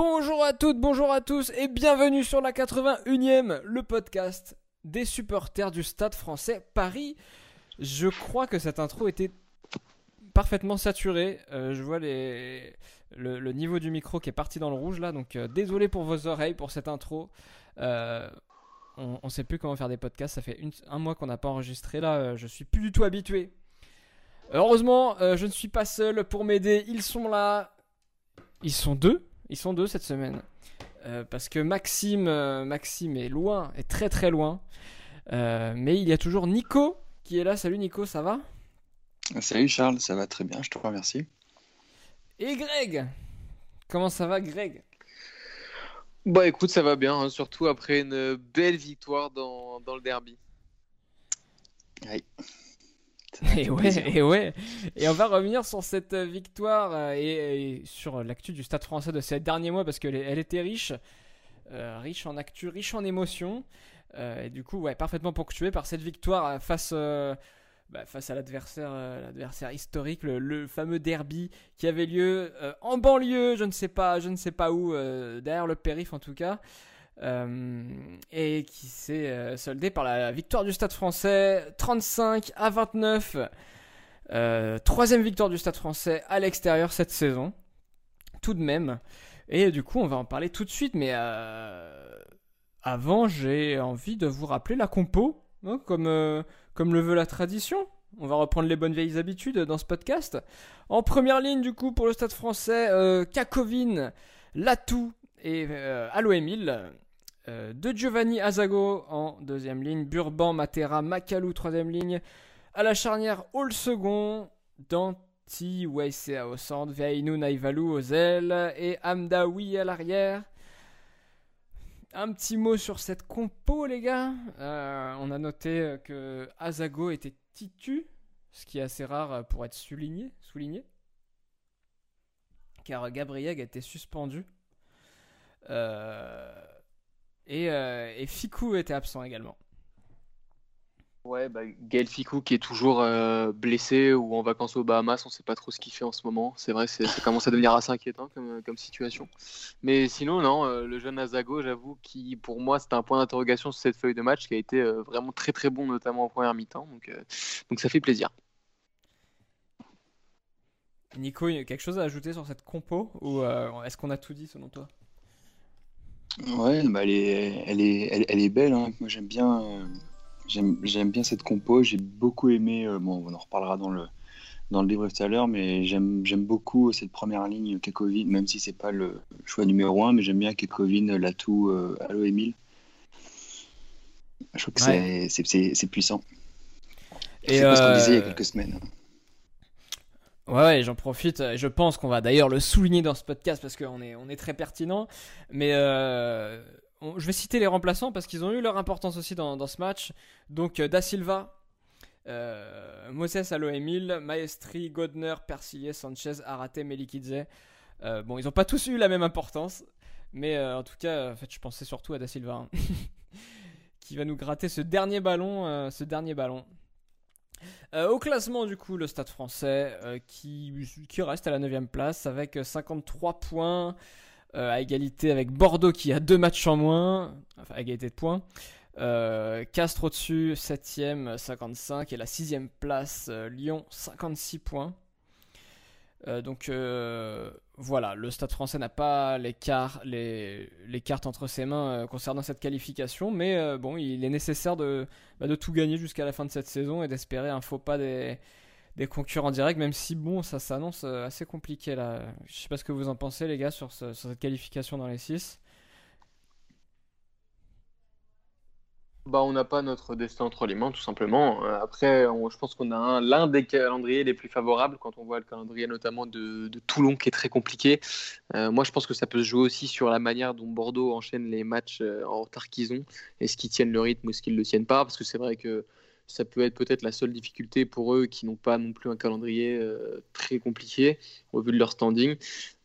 Bonjour à toutes, bonjour à tous et bienvenue sur la 81e, le podcast des supporters du Stade français Paris. Je crois que cette intro était parfaitement saturée. Euh, je vois le, niveau du micro qui est parti dans le rouge là, donc euh, désolé pour vos oreilles pour cette intro. Euh, on ne sait plus comment faire des podcasts, ça fait un mois qu'on n'a pas enregistré là, je suis plus du tout habitué. Heureusement, je ne suis pas seul pour m'aider, ils sont là. Ils sont deux ils sont deux cette semaine. Euh, parce que Maxime, euh, Maxime est loin, est très très loin. Euh, mais il y a toujours Nico qui est là. Salut Nico, ça va? Salut Charles, ça va très bien, je te remercie. Et Greg? Comment ça va Greg? Bah écoute, ça va bien, hein, surtout après une belle victoire dans, dans le derby. Oui. Et ouais, et ouais. Et on va revenir sur cette victoire euh, et, sur l'actu du Stade français de ces derniers mois parce qu'elle elle était riche, euh, riche en actu, riche en émotions. Euh, et du coup, ouais, parfaitement ponctuée par cette victoire face, bah, face à l'adversaire, l'adversaire historique, le, fameux derby qui avait lieu en banlieue, je ne sais pas, je ne sais pas où, derrière le périph en tout cas. Euh, et qui s'est euh, soldé par la victoire du Stade français 35 à 29. Euh, troisième victoire du Stade français à l'extérieur cette saison, tout de même. Et du coup, on va en parler tout de suite, mais avant, j'ai envie de vous rappeler la compo, hein, comme, comme le veut la tradition. On va reprendre les bonnes vieilles habitudes dans ce podcast. En première ligne, du coup, pour le Stade français, Kakovin, Latou et Alo Emile. Euh, de Giovanni Azago en deuxième ligne, Burban, Matera, Makalou troisième ligne, à la charnière Hall second, Danti, Weissea au centre, Veinu Naivalu aux ailes et Amdawi à l'arrière. Un petit mot sur cette compo les gars. Euh, on a noté que Azago était titu, ce qui est assez rare pour être souligné, souligné. car Gabriel été suspendu. Euh, et, euh, et était absent également. Ouais, bah, Gaël Ficou qui est toujours euh, blessé ou en vacances aux Bahamas, on sait pas trop ce qu'il fait en ce moment. C'est vrai, ça commence à devenir assez inquiétant comme, comme situation. Mais sinon, non, euh, le jeune Azago, j'avoue, qui pour moi c'était un point d'interrogation sur cette feuille de match, qui a été vraiment très très bon, notamment en première mi-temps. Donc, donc ça fait plaisir. Nico, quelque chose à ajouter sur cette compo ou est-ce qu'on a tout dit selon toi? Ouais, bah elle, est, elle, est, elle, est belle. Hein. Moi, j'aime bien, euh, j'aime, bien cette compo. J'ai beaucoup aimé. Euh, bon, on en reparlera dans le, dans le livre tout à l'heure, mais j'aime, j'aime beaucoup cette première ligne Kekovin, même si c'est pas le choix numéro un, mais j'aime bien Kekovin, Latou, euh, Allo Emile. Je trouve que c'est, c'est, puissant. Et c'est ce qu'on disait il y a quelques semaines. Ouais, j'en profite. Je pense qu'on va d'ailleurs le souligner dans ce podcast parce qu'on est, on est très pertinent. Mais euh, je vais citer les remplaçants parce qu'ils ont eu leur importance aussi dans, ce match. Donc euh, Da Silva, euh, Moses Aloemil, Maestri, Godner, Persillé, Sanchez, Arate, Melikidze. Euh, bon, ils n'ont pas tous eu la même importance. Mais en tout cas, je pensais surtout à Da Silva. Hein, qui va nous gratter ce dernier ballon. ce dernier ballon. Euh, au classement, du coup, le Stade français euh, qui, reste à la 9 place avec 53 points, euh, à égalité avec Bordeaux qui a deux matchs en moins, enfin égalité de points. Castres au-dessus, 7ème, 55, et la 6 place, Lyon, 56 points. Euh, donc euh, voilà, le Stade français n'a pas les, cartes entre ses mains euh, concernant cette qualification, mais bon, il est nécessaire de, bah, de tout gagner jusqu'à la fin de cette saison et d'espérer un faux pas des, concurrents directs, même si bon, ça s'annonce assez compliqué là. Je sais pas ce que vous en pensez les gars sur cette qualification dans les 6. Bah, on n'a pas notre destin entre les mains, tout simplement. Euh, après, je pense qu'on a l'un des calendriers les plus favorables quand on voit le calendrier notamment de, Toulon qui est très compliqué. Euh, moi, je pense que ça peut se jouer aussi sur la manière dont Bordeaux enchaîne les matchs euh, en retard qu'ils ont. Est-ce qu'ils tiennent le rythme ou est-ce qu'ils ne le tiennent pas? Parce que c'est vrai que ça peut être peut-être la seule difficulté pour eux qui n'ont pas non plus un calendrier euh, très compliqué au vu de leur standing.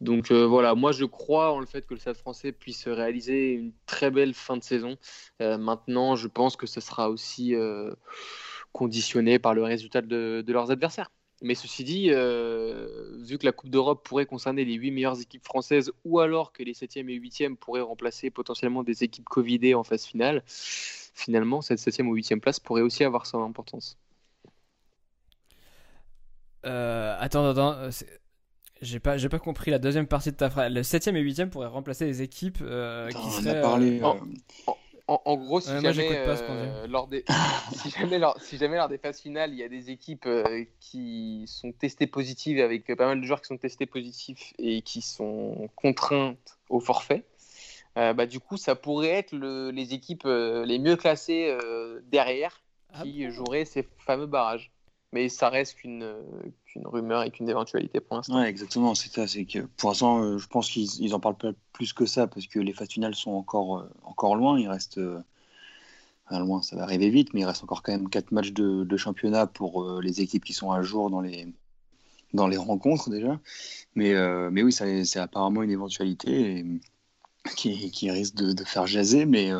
Donc euh, voilà, moi je crois en le fait que le Stade français puisse réaliser une très belle fin de saison. Euh, maintenant, je pense que ce sera aussi conditionné par le résultat de, leurs adversaires. Mais ceci dit, vu que la Coupe d'Europe pourrait concerner les 8 meilleures équipes françaises ou alors que les 7e et 8e pourraient remplacer potentiellement des équipes Covidées en phase finale, finalement, cette 7e ou 8e place pourrait aussi avoir son importance. Euh, attends, attends, j'ai pas, j'ai pas compris la deuxième partie de ta phrase. Le 7e et 8e pourraient remplacer des équipes euh, qui seraient. parlé, en, gros, si, jamais, lors des, si, jamais lors, si jamais lors des phases finales, il y a des équipes euh, qui sont testées positives avec pas mal de joueurs qui sont testés positifs et qui sont contraintes au forfait, euh, bah, du coup, ça pourrait être le, les équipes euh, les mieux classées derrière ah qui joueraient ces fameux barrages. Mais ça reste qu'une qu'une rumeur et qu'une éventualité pour l'instant. Ouais, exactement, c'est ça. C'est que pour l'instant, euh, je pense qu'ils n'en parlent pas plus que ça parce que les phases finales sont encore, euh, encore loin. Il reste. Euh, loin, ça va arriver vite, mais il reste encore quand même 4 matchs de, de championnat pour les équipes qui sont à jour dans les, dans les rencontres déjà. Mais, mais oui, c'est apparemment une éventualité qui, risque de, faire jaser, mais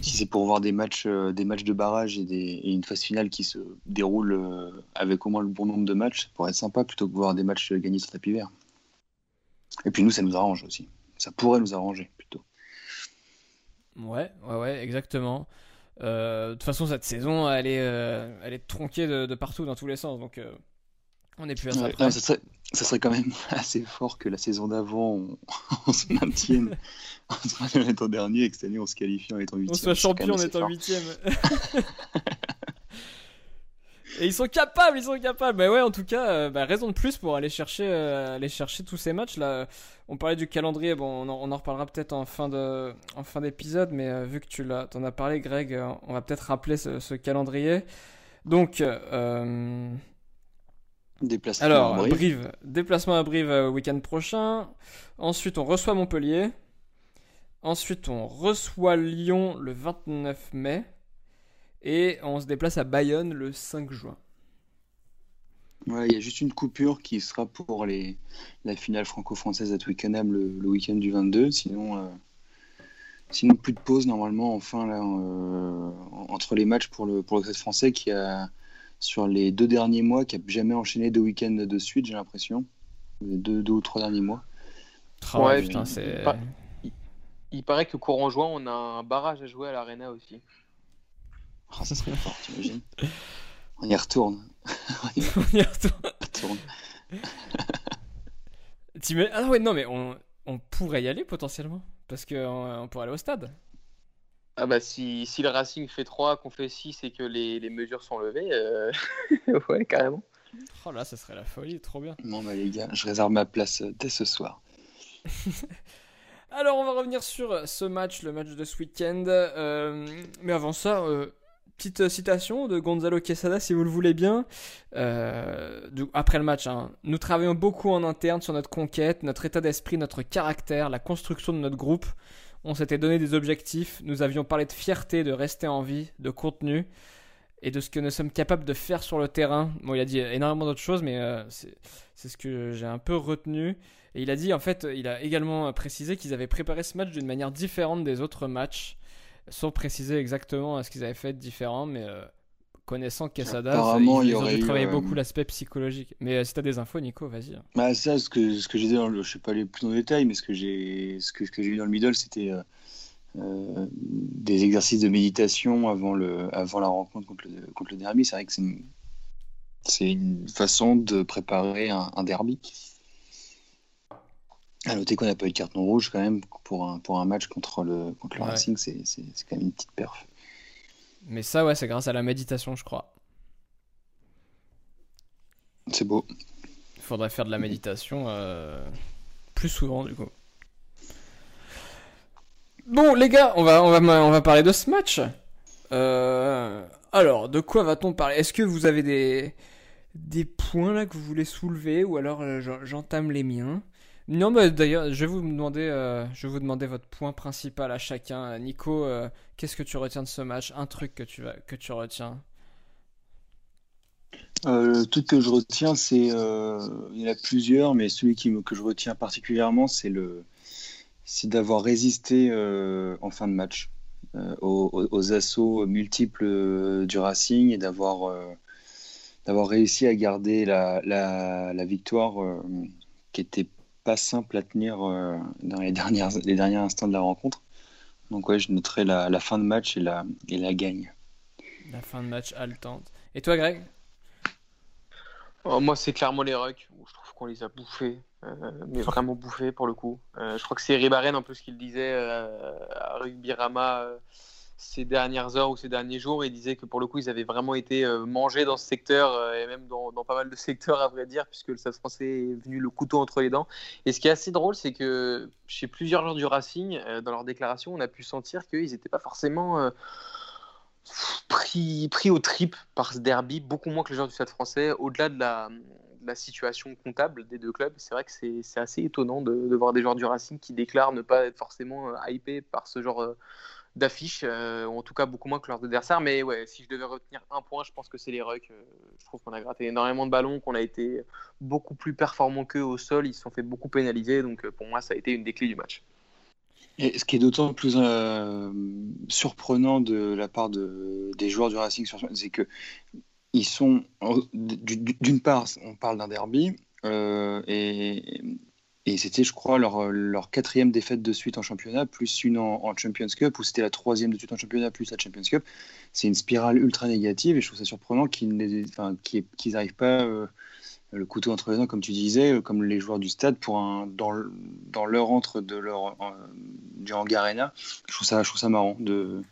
si c'est pour voir des matchs, euh, des matchs de barrage et, une phase finale qui se déroule euh, avec au moins le bon nombre de matchs, ça pourrait être sympa plutôt que voir des matchs gagnés sur tapis vert. Et puis nous, ça nous arrange aussi. Ça pourrait nous arranger plutôt. Ouais, ouais, ouais, exactement. Euh, de toute façon, cette saison, elle est, elle est tronquée de, partout, dans tous les sens. Donc, on n'est plus à ça. ça, serait, ça, serait, quand même assez fort que la saison d'avant, on, se maintienne en étant dernier et que cette année, on se qualifie en étant huitième. On soit champion en étant huitième. Et ils sont capables, ils sont capables. Mais ouais, en tout cas, euh, bah, raison de plus pour aller chercher, euh, aller chercher tous ces matchs là. On parlait du calendrier, bon, on en, on en reparlera peut-être en fin de, en fin d'épisode, mais euh, vu que tu l'as, t'en as parlé, Greg, on va peut-être rappeler ce, ce calendrier. Donc, Déplacement Alors, à Brive. Déplacement à Brive euh, week-end prochain. Ensuite, on reçoit Montpellier. Ensuite, on reçoit Lyon le 29 mai. Et on se déplace à Bayonne le 5 juin. Ouais, il y a juste une coupure qui sera pour les, la finale franco-française à Twickenham le, le week-end du 22. Sinon, euh, sinon, plus de pause normalement, enfin, là, euh, entre les matchs pour le, pour le français qui a sur les deux derniers mois, qui n'a jamais enchaîné deux week-ends de suite, j'ai l'impression. Deux, deux ou trois derniers mois. ouais, putain, c'est... Il, paraît que courant juin, on a un barrage à jouer à l'Arena aussi. Oh, ça serait fort, t'imagines On y retourne. on y retourne. ah ouais, non, mais on, on pourrait y aller potentiellement. Parce qu'on on pourrait aller au stade. Ah bah si, si le Racing fait 3, qu'on fait 6 et que les, les mesures sont levées, euh... ouais, carrément. Oh là, ça serait la folie, trop bien. Bon bah les gars, je réserve ma place dès ce soir. Alors on va revenir sur ce match, le match de ce week-end. Euh, mais avant ça, euh, petite citation de Gonzalo Quesada si vous le voulez bien. après le match, hein. nous travaillons beaucoup en interne sur notre conquête, notre état d'esprit, notre caractère, la construction de notre groupe. On s'était donné des objectifs, nous avions parlé de fierté, de rester en vie, de contenu et de ce que nous sommes capables de faire sur le terrain. Bon, il a dit énormément d'autres choses, mais euh, c'est ce que j'ai un peu retenu. Et il a dit, en fait, il a également précisé qu'ils avaient préparé ce match d'une manière différente des autres matchs, sans préciser exactement ce qu'ils avaient fait de différent, mais euh, connaissant Quesada, Apparemment, ils, ont travaillé beaucoup l'aspect psychologique. Mais euh, si tu as des infos, Nico, vas-y. Bah, ça, ce que, ce que j'ai dit, je ne sais pas aller plus dans le détail, mais ce que j'ai ce que, ce que vu dans le middle, c'était euh, euh, des exercices de méditation avant, le, avant la rencontre contre le, contre le derby. C'est vrai que c'est une, une, façon de préparer un, derby. À noter qu'on n'a pas eu de carton rouge quand même pour un, pour un match contre le, contre le Racing, c'est quand même une petite perf. Mais ça, ouais, c'est grâce à la méditation, je crois. C'est beau. Il faudrait faire de la méditation euh, plus souvent, du coup. Bon, les gars, on va, on va, on va parler de ce match. Euh, alors, de quoi va-t-on parler? Est-ce que vous avez des, des points là que vous voulez soulever? Ou alors euh, j'entame les miens? Non, mais d'ailleurs, je euh, vous demander votre point principal à chacun. Nico, euh, qu'est-ce que tu retiens de ce match? Un truc que tu, retiens euh, Le truc que je retiens, c'est. il y en a plusieurs, mais celui qui, que je retiens particulièrement, c'est d'avoir résisté en fin de match aux, assauts multiples du Racing et d'avoir d'avoir réussi à garder la, la, victoire qui était pas simple à tenir dans les, dernières, les derniers instants de la rencontre. Donc ouais, je noterai la, la fin de match et la, et la gagne. La fin de match haletante. Et toi, Greg? Oh, Moi, c'est clairement les Rucks. Je trouve qu'on les a bouffés, euh, mais vraiment bouffés pour le coup. Euh, je crois que c'est Ribaren un peu ce qu'il disait euh, à Rugby Rama ces dernières heures ou ces derniers jours. Il disait que pour le coup, ils avaient vraiment été mangés dans ce secteur et même dans, pas mal de secteurs, à vrai dire, puisque le Stade français est venu le couteau entre les dents. Et ce qui est assez drôle, c'est que chez plusieurs joueurs du Racing, dans leur déclaration, on a pu sentir qu'ils n'étaient pas forcément pris, pris au trip par ce derby, beaucoup moins que les joueurs du Stade français, au-delà de la, situation comptable des deux clubs. C'est vrai que c'est assez étonnant de, voir des joueurs du Racing qui déclarent ne pas être forcément euh, hypés par ce genre euh, d'affiche, euh, en tout cas beaucoup moins que leurs adversaires. Mais ouais, si je devais retenir un point, je pense que c'est les Rucks. je trouve qu'on a gratté énormément de ballons, qu'on a été beaucoup plus performants qu'eux au sol. Ils se sont fait beaucoup pénaliser. Donc pour moi, ça a été une des clés du match. Et ce qui est d'autant plus euh, surprenant de la part de, des joueurs du Racing, c'est que ils sont d'une part, on parle d'un derby euh, et, et c'était, je crois, leur, leur, quatrième défaite de suite en championnat, plus une en, Champions Cup, ou c'était la troisième de suite en championnat, plus la Champions Cup. C'est une spirale ultra négative et je trouve ça surprenant qu'ils n'arrivent pas euh, le couteau entre les dents, comme tu disais, euh, comme les joueurs du stade, pour un, dans, dans leur entre de leur, du hangar arena. Je trouve ça, je trouve ça marrant. De...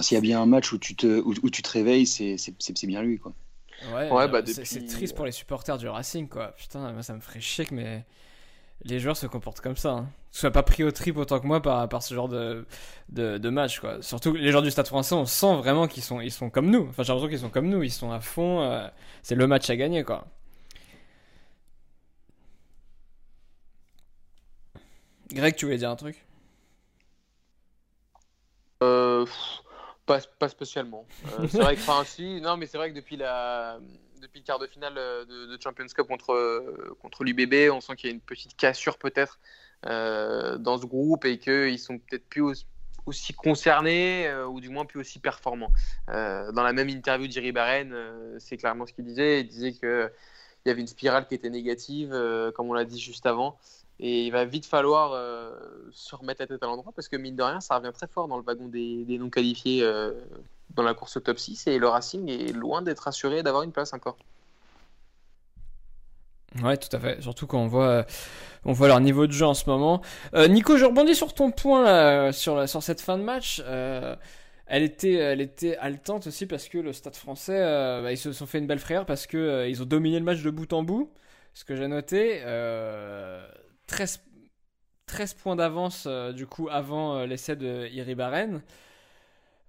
S'il y a bien un match où tu te, où, tu te réveilles, c'est bien lui. Quoi. Ouais, ouais bah c'est triste pour les supporters du Racing. Quoi. Putain, moi, ça me ferait chier que mais les joueurs se comportent comme ça. Hein. Soient pas pris au trip autant que moi par, par ce genre de, de, de, match. Quoi. Surtout les joueurs du Stade français, on sent vraiment qu'ils sont, ils sont comme nous. Enfin, j'ai l'impression qu'ils sont comme nous. Ils sont à fond. Euh, c'est le match à gagner. quoi. Greg, tu voulais dire un truc? Euh, pas, spécialement. Euh, c'est vrai que, enfin, non, mais c'est vrai que depuis la, depuis le quart de finale euh, de, Champions Cup contre, euh, contre l'UBB, on sent qu'il y a une petite cassure peut-être dans ce groupe et qu'ils sont peut-être plus aussi, concernés ou du moins plus aussi performants. dans la même interview d'Iri Barren, c'est clairement ce qu'il disait. Il disait qu'il y avait une spirale qui était négative, comme on l'a dit juste avant. Et il va vite falloir se remettre la tête à l'endroit parce que mine de rien, ça revient très fort dans le wagon des, non qualifiés dans la course au top 6 et le Racing est loin d'être assuré d'avoir une place encore. Ouais, tout à fait. Surtout quand on voit, on voit leur niveau de jeu en ce moment. Euh, Nico, je rebondis sur ton point sur, sur cette fin de match. Euh, elle était, elle était haletante aussi parce que le Stade Français, euh, bah, ils se sont fait une belle frayeur parce que ils ont dominé le match de bout en bout. Ce que j'ai noté, 13, 13 points d'avance du coup avant l'essai de Iri Baren.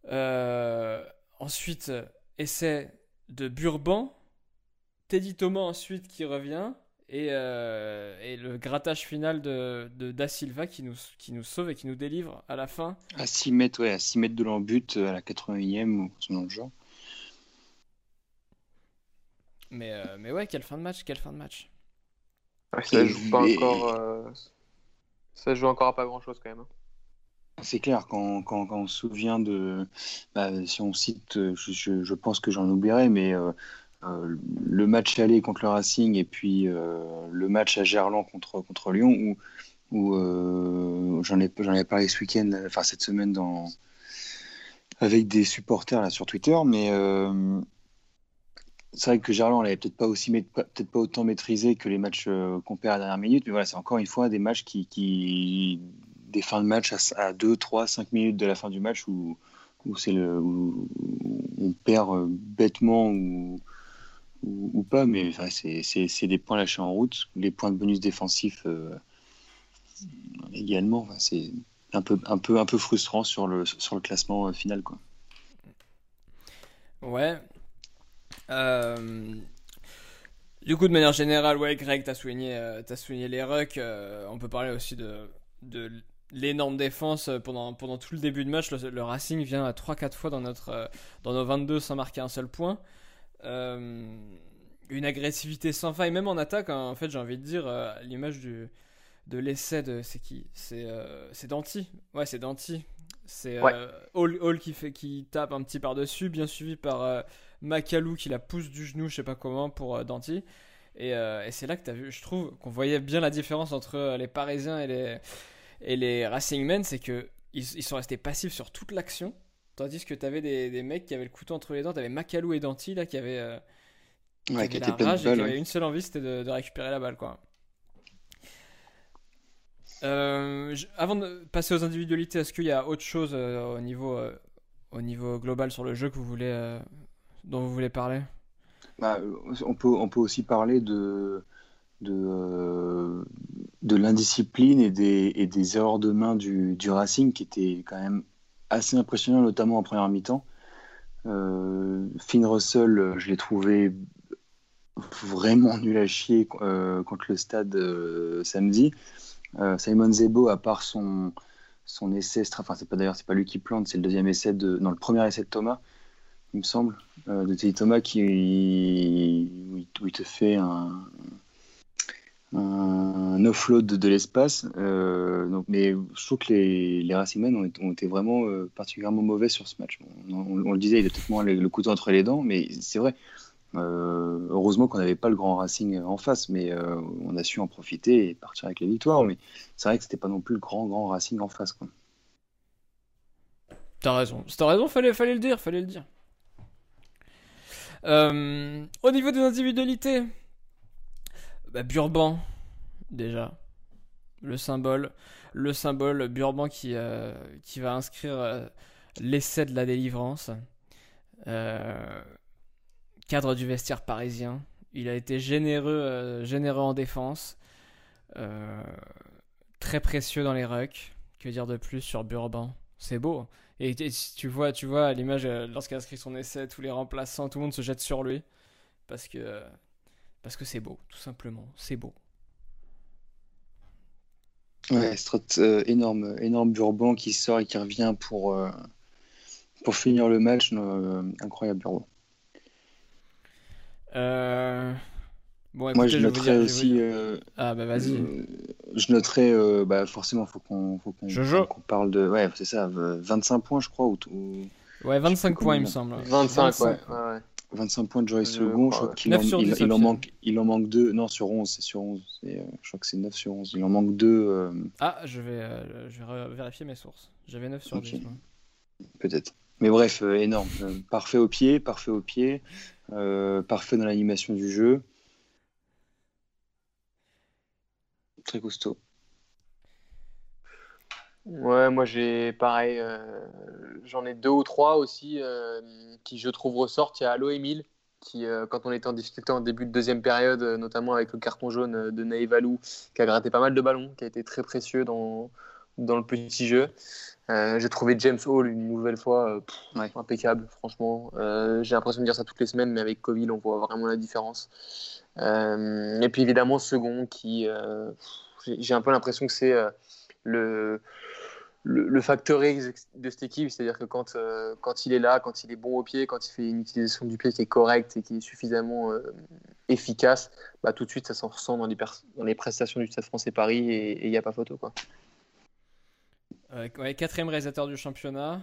Euh, ensuite, essai de Burban. Teddy Thomas ensuite qui revient. Et, euh, et, le grattage final de, de, Da Silva qui nous, qui nous sauve et qui nous délivre à la fin. À 6 mètres, ouais, à 6 mètres de l'embut à la 81e ou dans le genre. Mais, euh, mais ouais, quelle fin de match, quelle fin de match. Ça joue pas encore. Ça joue encore à pas grand chose quand même. Hein. C'est clair, quand, quand, on se souvient de. Bah, si on cite, je, je, pense que j'en oublierai, mais euh, euh, le match aller contre le Racing et puis euh, le match à Gerland contre, contre Lyon, où, où j'en ai, ai parlé ce week-end, enfin cette semaine, dans, avec des supporters là, sur Twitter, mais c'est vrai que Gerland n'avait peut-être pas, aussi, peut-être pas autant maîtrisé que les matchs qu'on perd à la dernière minute, mais voilà, c'est encore une fois des matchs qui, des fins de match à, 2, 3, 5 minutes de la fin du match où, où, c'est le, où, on perd euh, bêtement ou, ou, pas, mais enfin, c'est des points lâchés en route. Les points de bonus défensifs euh, également, c'est un peu, un, peu, un peu frustrant sur le, sur le classement euh, final. Quoi. Ouais. Du coup, de manière générale, ouais, Greg, t'as souligné, as souligné les rucks. on peut parler aussi de, de l'énorme défense euh, pendant, pendant tout le début de match. Le, Racing vient à 3-4 fois dans, notre, euh, dans nos 22 sans marquer un seul point. Euh, une agressivité sans faille, même en attaque. Hein. en fait, j'ai envie de dire, l'image du, de l'essai de. C'est qui? C'est Danti. Ouais, c'est Danti. C'est Ouais. euh, Hall, Hall qui, fait, qui tape un petit par-dessus, bien suivi par euh, Macalou qui la pousse du genou, je sais pas comment, pour euh, Danti. Et, euh, et c'est là que tu as vu, je trouve, qu'on voyait bien la différence entre euh, les Parisiens et les, et les Racing Men, c'est que ils, ils sont restés passifs sur toute l'action, tandis que tu avais des, des mecs qui avaient le couteau entre les dents, tu avais Macalou et Danti là qui avaient, euh, qui Ouais, avaient qui la rage et qui avaient une seule envie, c'était de, de récupérer la balle, quoi. Euh, je- avant de passer aux individualités, est-ce qu'il y a autre chose euh, au niveau, au niveau global sur le jeu que vous voulez, dont vous voulez parler? Bah, on peut, aussi parler de, de, euh, l'indiscipline et des, des erreurs de main du, du Racing qui étaient quand même assez impressionnants, notamment en première mi-temps. Euh, Finn Russell, je l'ai trouvé vraiment nul à chier euh, contre le stade euh, samedi. Simon Zebo, à part son, son essai, enfin c'est pas d'ailleurs c'est pas lui qui plante, c'est le deuxième essai de, le premier essai de Thomas, il me semble, euh, de Teddy Thomas qui où te fait un, un offload de, l'espace. Euh, mais je trouve que les, les Racingmen ont, été- ont été vraiment euh, particulièrement mauvais sur ce match. On, le disait, il a peut-être moins le, le couteau entre les dents, mais c'est vrai. Heureusement qu'on n'avait pas le grand Racing en face, mais on a su en profiter et partir avec la victoire. Mais c'est vrai que c'était pas non plus le grand grand Racing en face. T'as raison, t'as raison, fallait, fallait le dire, fallait le dire. Euh, au niveau des individualités, bah, Burban, déjà, le symbole, le symbole Burban qui, euh, va inscrire euh, l'essai de la délivrance. Cadre du vestiaire parisien, il a été généreux, généreux en défense, très précieux dans les rucks. Que dire de plus sur Burban? C'est beau. Et, tu vois, tu vois à l'image euh, lorsqu'il a inscrit son essai, tous les remplaçants, tout le monde se jette sur lui parce que parce que c'est beau, tout simplement. C'est beau. Ouais, Strott, euh, énorme, énorme Burban qui sort et qui revient pour, euh, pour finir le match. euh, incroyable Burban. Bon, Moi, écoutez, je vais vous noterais dire- je aussi. dire- euh, Ah bah vas-y. euh, je noterais, euh, bah, forcément, faut qu'on faut qu'on Jojo. qu'on parle de. Ouais, c'est ça, euh, 25 points, je crois, ou, ou Ouais, 25 plus points, il me semble. 25, ouais. ouais, ouais. 25 points de Joyce Je Second. Je crois, qu'il en, 9 sur il, 10, il en manque, il en manque deux. Non, sur 11, c'est sur 11. C'est, euh, je crois que c'est 9 sur 11. Il en manque deux, euh, Ah, je vais, euh, je vais vérifier mes sources. J'avais 9 sur Ok. 10. moi. peut-être. Mais bref, euh, énorme. Parfait au pied, parfait au pied, euh, parfait dans l'animation du jeu. Très costaud. Ouais, moi j'ai pareil, euh, j'en ai deux ou trois aussi euh, qui je trouve ressortent. Il y a Allo Emile qui, euh, quand on était en difficulté en début de deuxième période, notamment avec le carton jaune de Naïvalou, qui a gratté pas mal de ballons, qui a été très précieux dans, dans le petit jeu. Euh, j'ai trouvé James Hall une nouvelle fois euh, pff, Ouais. impeccable, franchement. Euh, j'ai l'impression de dire ça toutes les semaines, mais avec Covid, on voit vraiment la différence. Et puis évidemment, second qui, j'ai un peu l'impression que c'est le, le, le facteur X de cette équipe, c'est-à-dire que quand, quand il est là, quand il est bon au pied, quand il fait une utilisation du pied qui est correcte et qui est suffisamment efficace, bah, tout de suite ça s'en ressent dans les, dans les prestations du Stade français Paris et il n'y a pas photo. Quoi. Euh, ouais, quatrième réalisateur du championnat.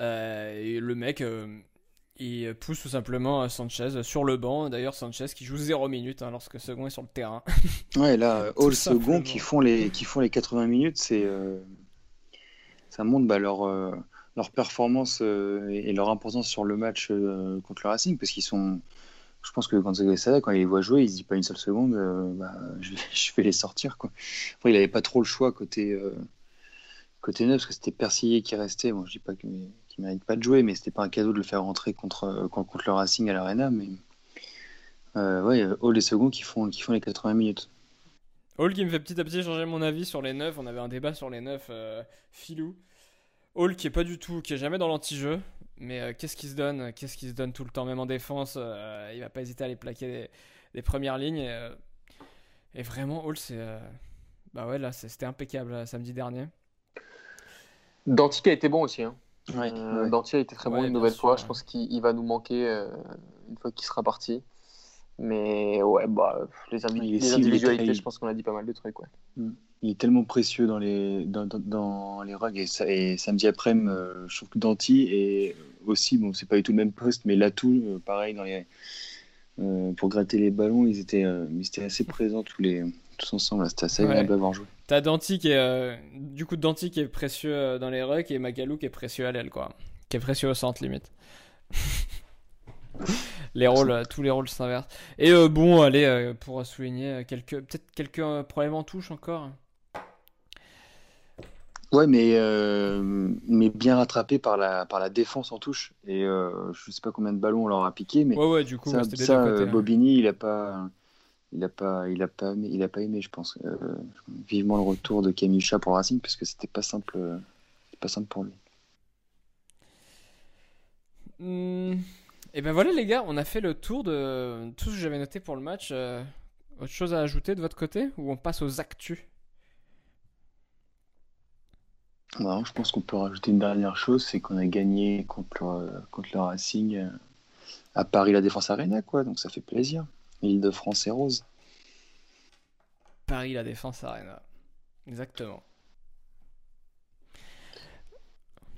Euh, et le mec, euh, il pousse tout simplement Sanchez sur le banc. D'ailleurs, Sanchez qui joue 0 minutes hein, lorsque second est sur le terrain. Ouais, là, Hall simplement. second qui font les qui font les 80 minutes, c'est euh, ça montre bah, leur euh, leur performance euh, et leur importance sur le match contre le Racing parce qu'ils sont je pense que quand Sada quand il les voit jouer, il se dit pas une seule seconde bah, je, vais, je vais les sortir quoi. Après, il avait pas trop le choix côté côté neuf parce que c'était Persillé qui restait. Bon, je dis pas qu'il qu'il mérite pas de jouer, mais c'était pas un cadeau de le faire rentrer contre euh, contre le Racing à l'Arena, mais euh, ouais, Hall et second qui font qui font les 80 minutes. Hall qui me fait petit à petit changer mon avis sur les 9. On avait un débat sur les 9 euh, filou. Hall qui est pas du tout, qui est jamais dans l'anti-jeu. Mais euh, qu'est-ce qu'il se donne Qu'est-ce qu'il se donne tout le temps, même en défense euh, Il va pas hésiter à aller plaquer des, premières lignes. Et, euh, vraiment, Hall, c'est. euh, bah ouais, là, c'était impeccable euh, samedi dernier. Danti qui a été bon aussi. Hein. Ouais, Euh, ouais. Danti a été très bon Ouais, une nouvelle sûr, fois. ouais. Je pense qu'il il va nous manquer euh, une fois qu'il sera parti. Mais ouais, bah, les, est les individualités, il- je pense qu'on a dit pas mal de trucs. Ouais. il est tellement précieux dans les, dans, dans, dans les rugs. Et, ça, et samedi après, euh, je trouve que Danti est aussi, bon, c'est pas du tout le même poste, mais l'atout, euh, pareil, dans les, euh, pour gratter les ballons, ils étaient, euh, ils étaient assez présents tous, les, tous ensemble. C'était assez agréable Ouais. à voir jouer. T'as Danti qui est. euh, du coup, Danti qui est précieux euh, dans les rucks et Magalou qui est précieux à l'aile, quoi. Qui est précieux au centre, limite. les rôles, euh, tous les rôles s'inversent. Et euh, bon, allez, pour souligner quelques. Peut-être quelques problèmes en touche encore. Ouais, mais, mais bien rattrapé par la, par la défense en touche. Et je sais pas combien de ballons on leur a piqué, mais Ouais, ouais, du coup, ça, ça, hein. Bobigny, il a pas. Il a pas, il a pas, aimé, il a pas aimé, je pense. Euh, vivement le retour de Camille Chat pour le Racing, parce que c'était pas simple, euh, pas simple pour lui. Hmm. Et ben voilà, les gars, on a fait le tour de tout ce que j'avais noté pour le match. Euh, autre chose à ajouter de votre côté Ou on passe aux actus? Non, je pense qu'on peut rajouter une dernière chose, c'est qu'on a gagné contre le, contre le Racing à Paris la Défense Arena, quoi. Donc ça fait plaisir. L'Île-de-France est rose. Paris, la défense Arena. Exactement.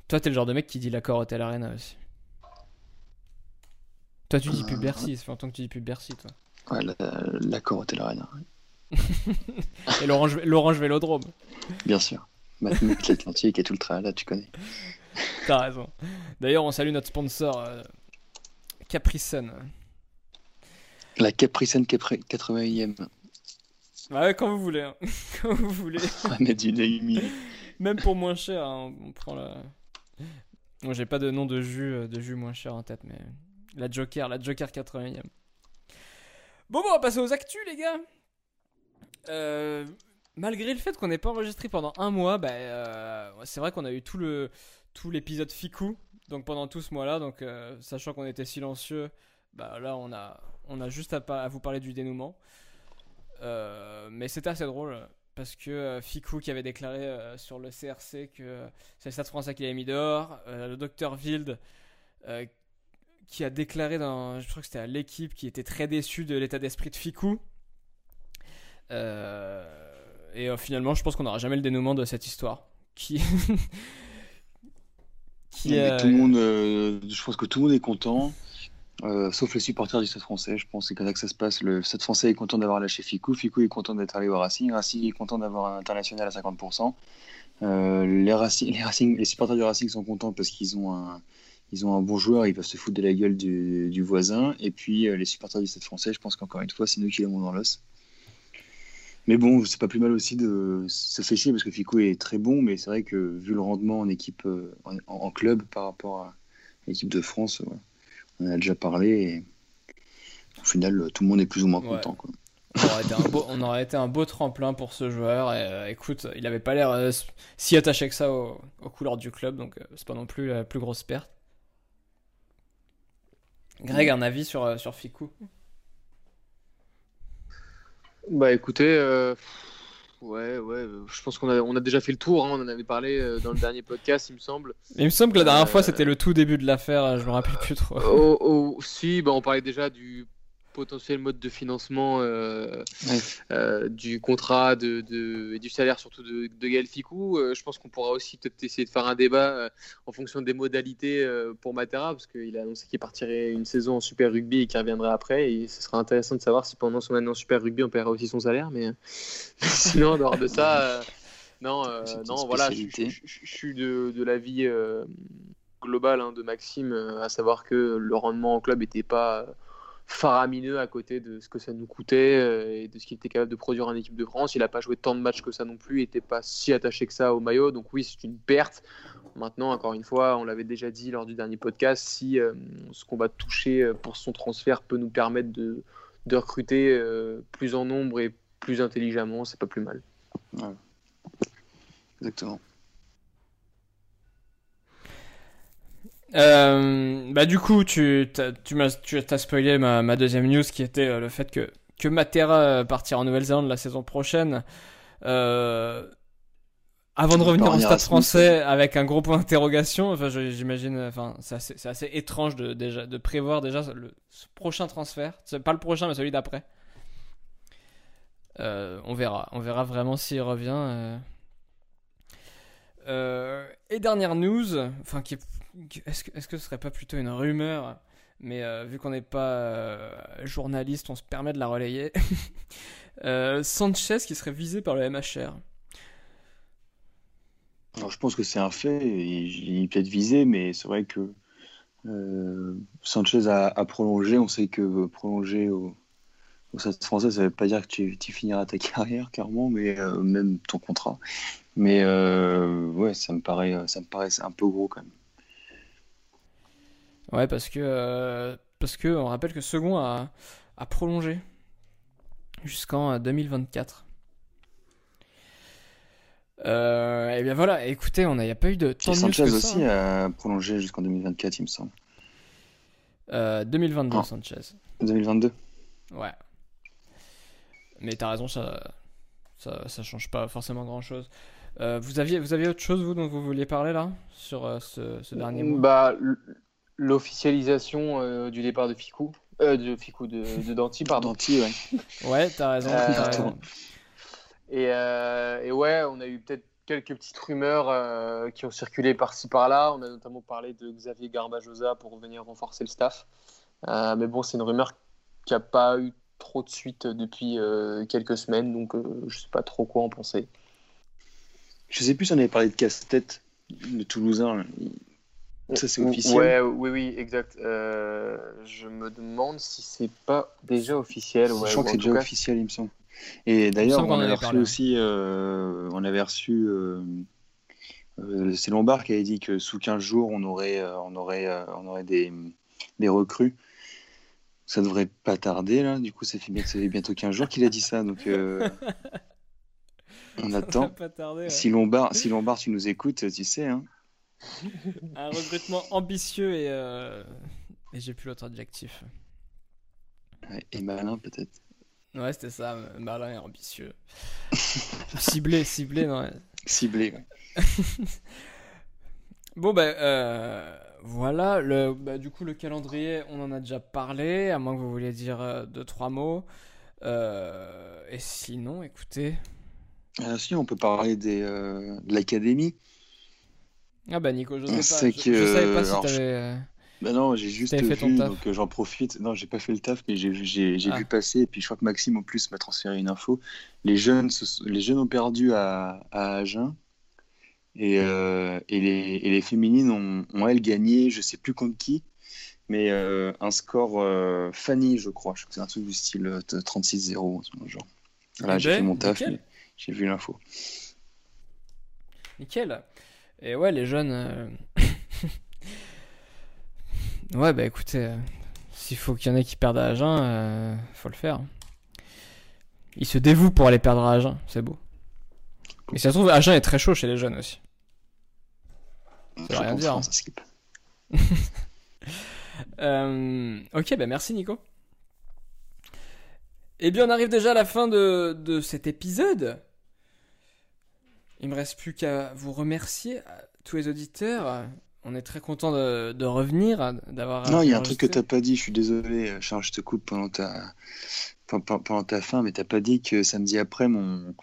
Toi, t'es le genre de mec qui dit l'accord Hotel Arena aussi. Toi, tu dis plus Euh, Bercy, ça fait longtemps que tu dis plus Bercy, toi. Ouais, la- l'accord Hotel Arena, Et l'Orange l'Orange Vélodrome. bien sûr. Maintenant, l'Atlantique et tout le tralala, tu connais. T'as raison. D'ailleurs, on salue notre sponsor, euh, Capricen. La Capricène 80e. Bah ouais, quand vous voulez. hein. quand vous voulez. Du Naomi. Même pour moins cher, hein, on prend la. Moi, j'ai pas de nom de jus, euh, de jus moins cher en tête, mais la Joker, la Joker 80e. Bon, bon, on va passer aux actus, les gars. Euh, malgré le fait qu'on n'ait pas enregistré pendant un mois, bah, euh, c'est vrai qu'on a eu tout le tout l'épisode Ficou, donc pendant tout ce mois-là, donc euh, sachant qu'on était silencieux, bah là on a on a juste à, vous parler du dénouement. Euh, mais c'était assez drôle parce que euh, Ficou qui avait déclaré euh, sur le CRC que c'est le Stade français qui l'avait mis dehors, le docteur Wild qui a déclaré dans, je crois que c'était à l'équipe, qui était très déçu de l'état d'esprit de Ficou. Et finalement, je pense qu'on n'aura jamais le dénouement de cette histoire. Qui. qui tout le monde, je pense que tout le monde est content, euh, sauf les supporters du Stade français. Je pense que c'est comme ça que ça se passe. Le Stade français est content d'avoir lâché Ficou, Ficou est content d'être arrivé au Racing, Racing est content d'avoir un international à 50%. Euh, les, Racing, les, supporters du Racing sont contents parce qu'ils ont un, ils ont un bon joueur, ils peuvent se foutre de la gueule du, du voisin. Et puis euh, les supporters du Stade français, je pense qu'encore une fois, c'est nous qui l'avons dans l'os. Mais bon, c'est pas plus mal aussi de se fait chier parce que Fico est très bon, mais c'est vrai que vu le rendement en équipe, en, en club par rapport à l'équipe de France, ouais, on en a déjà parlé et au final, tout le monde est plus ou moins Ouais. content. Quoi. on aurait, été un beau, on aurait été un beau tremplin pour ce joueur. Et, euh, écoute, il avait pas l'air euh, si attaché que ça au- aux couleurs du club, donc euh, c'est pas non plus la plus grosse perte. Greg, un avis sur, euh, sur Ficou? Bah écoutez, euh, ouais, ouais, euh, je pense qu'on a, on a déjà fait le tour, hein, on en avait parlé euh, dans le dernier podcast, il me semble. Il me semble que la dernière Euh, fois c'était le tout début de l'affaire, je me rappelle plus trop. Oh, oh, si, bah on parlait déjà du potentiel mode de financement euh, Ouais. euh, du contrat de, de- et du salaire surtout de, de Gaël Ficou. Euh, je pense qu'on pourra aussi peut-être essayer de faire un débat en fonction des modalités pour Matera, parce qu'il a annoncé qu'il partirait une saison en Super Rugby et qu'il reviendrait après. Et ce sera intéressant de savoir si pendant son année en Super Rugby on paiera aussi son salaire. Mais sinon, en dehors de ça, non, non, voilà, je, suis de, de l'avis global hein, de Maxime, à savoir que le rendement en club n'était pas faramineux à côté de ce que ça nous coûtait euh, et de ce qu'il était capable de produire en équipe de France. Il n'a pas joué tant de matchs que ça non plus, il n'était pas si attaché que ça au maillot, donc oui, c'est une perte. Maintenant, encore une fois, on l'avait déjà dit lors du dernier podcast, si euh, ce qu'on va toucher euh, pour son transfert peut nous permettre de, recruter plus en nombre et plus intelligemment, c'est pas plus mal. Exactement. Euh, bah du coup, tu t'as, tu m'as tu as spoilé ma, ma deuxième news qui était euh, le fait que que Matera euh, partira en Nouvelle-Zélande la saison prochaine. Euh, avant de revenir au Stade français avec un gros point d'interrogation, enfin j'imagine, enfin c'est assez, étrange de déjà de prévoir déjà le ce prochain transfert, pas le prochain mais celui d'après. on verra. On verra vraiment s'il revient. Et dernière news, enfin, est-ce que, est que ce serait pas plutôt une rumeur? Mais vu qu'on n'est pas journaliste, on se permet de la relayer. Sanchez qui serait visé par le MHR. Alors, je pense que c'est un fait, il, est peut-être visé, mais c'est vrai que euh, Sanchez a, prolongé. On sait que prolonger au, au Stade français, ça ne veut pas dire que tu, finiras ta carrière, clairement, mais euh, même ton contrat. Mais euh, ouais, ça me, paraît, ça me paraît un peu gros quand même. Ouais, parce que, parce que on rappelle que Second a, a prolongé jusqu'en 2024. Euh, et bien voilà, écoutez, il n'y a pas eu de temps Sanchez aussi hein. a prolongé jusqu'en 2024, il me semble. 2022, euh, ah. Sanchez. 2022 Ouais. Mais t'as raison, ça, ça, ça, change pas forcément grand chose. Euh, vous, aviez, vous aviez autre chose, vous, dont vous vouliez parler là, sur euh, ce, ce, dernier mois? Bah, L'officialisation du départ de Ficou. de Ficou, de, de Danti, pardon. Danti, ouais. Ouais, t'as raison. As raison. Euh, et, ouais, on a eu peut-être quelques petites rumeurs euh, qui ont circulé par-ci par-là. On a notamment parlé de Xavier Garbajosa pour venir renforcer le staff. Euh, mais bon, c'est une rumeur qui n'a pas eu trop de suite depuis quelques semaines, donc je ne sais pas trop quoi en penser. Je sais plus si on avait parlé de casse-tête, de Toulousain. Ça, c'est officiel ouais, Oui, oui, exact. je me demande si c'est pas déjà officiel. je crois que c'est déjà officiel, il me semble. Et d'ailleurs, on, avait reçu aussi, euh, on avait reçu, euh, euh, c'est Lombard qui avait dit que sous 15 jours, on aurait, on aurait, on aurait des, des recrues. Ça devrait pas tarder là. Du coup, ça fait, ça fait bientôt 15 jours qu'il a dit ça, donc on attend. Si Lombard, si Lombard, tu nous écoutes, tu sais. Hein. Un recrutement ambitieux et, et j'ai plus l'autre adjectif. et malin peut-être. Ouais, c'était ça. Merlin est ambitieux. ciblé, ciblé, non. Ciblé, bon, ben, euh, voilà. Le, bah, du coup, le calendrier, on en a déjà parlé, à moins que vous vouliez dire euh, deux, trois mots. Euh, et sinon, écoutez. Ah, si, on peut parler des, de l'académie. Ah, bah, Nico, je sais pas. Je, je, savais pas si t'avais. Bah non, j'ai juste vu, donc euh, j'en profite. Non, j'ai pas fait le taf, mais j'ai ah. vu passer. Et puis je crois que Maxime en plus m'a transféré une info. Les jeunes, les jeunes ont perdu à, à Agen. Et, euh, et, les, et, les, féminines ont, ont, elles gagné, je sais plus contre qui, mais euh, un score Fanny, je crois. Je crois que c'est un truc du style 36-0, genre. Voilà, j'ai fait mon taf, j'ai vu l'info. Nickel. Et ouais, les jeunes. Ouais, bah écoutez, euh, s'il faut qu'il y en ait qui perdent à Agen, euh, faut le faire. Ils se dévouent pour aller perdre à Agen, c'est beau. Mais ça se trouve, Agen est très chaud chez les jeunes aussi. Ça veut rien dire. Hein. euh, ok, bah merci Nico. Eh bien, on arrive déjà à la fin de, de cet épisode. Il me reste plus qu'à vous remercier, tous les auditeurs on est très content de, revenir, d'avoir. Non, il y a un truc que tu n'as pas dit. Je suis désolé, Charles, je te coupe pendant ta pendant ta fin, mais t'as pas dit que samedi après, mon...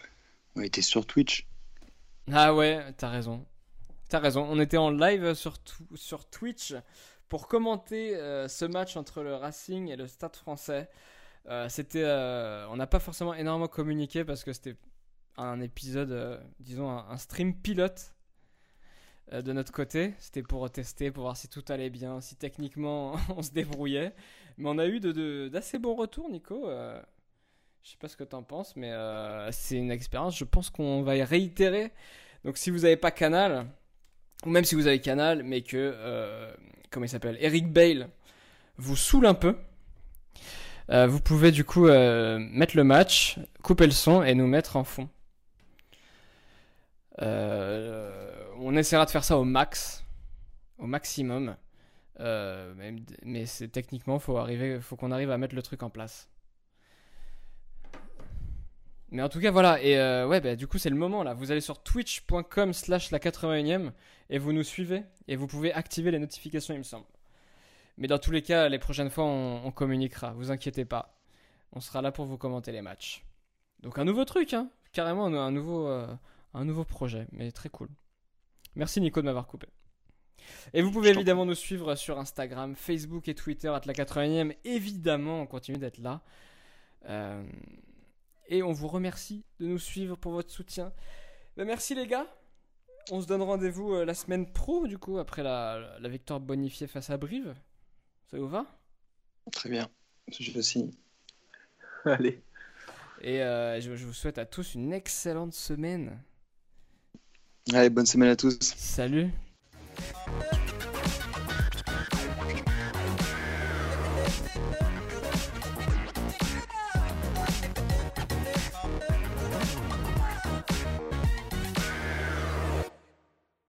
on était sur Twitch. Ah ouais, t'as raison. T'as raison. On était en live sur, sur Twitch pour commenter euh, ce match entre le Racing et le Stade français. Euh, c'était, euh, on n'a pas forcément énormément communiqué parce que c'était un épisode, disons un, stream pilote euh, de notre côté. C'était pour tester, pour voir si tout allait bien, si techniquement on se débrouillait. Mais on a eu d'assez de, bons retours, Nico. Euh, je sais pas ce que tu en penses, mais euh, c'est une expérience. Je pense qu'on va y réitérer. Donc si vous n'avez pas Canal, ou même si vous avez Canal, mais que, comment il s'appelle, Eric Bale vous saoule un peu. Vous pouvez du coup mettre le match, couper le son et nous mettre en fond. Euh, on essaiera de faire ça au max, au maximum. Euh, mais, c'est techniquement, faut arriver, faut qu'on arrive à mettre le truc en place. Mais en tout cas, voilà. Et euh, ouais, bah, du coup, c'est le moment là. Vous allez sur twitch.com slash la 81ème et vous nous suivez et vous pouvez activer les notifications, il me semble. Mais dans tous les cas, les prochaines fois, on, on communiquera. Vous inquiétez pas. On sera là pour vous commenter les matchs. Donc un nouveau truc, hein. carrément un nouveau, un nouveau projet, mais très cool. Merci Nico de m'avoir coupé. Et vous pouvez évidemment nous suivre sur Instagram, Facebook et Twitter, à la 80e. Évidemment, on continue d'être là. Euh, et on vous remercie de nous suivre pour votre soutien. Ben, merci les gars. On se donne rendez-vous euh, la semaine pro, du coup, après la, victoire bonifiée face à Brive. Ça vous va Très bien. Je aussi. Allez. Et euh, je vous souhaite à tous une excellente semaine. Allez, bonne semaine à tous. Salut. Thank you.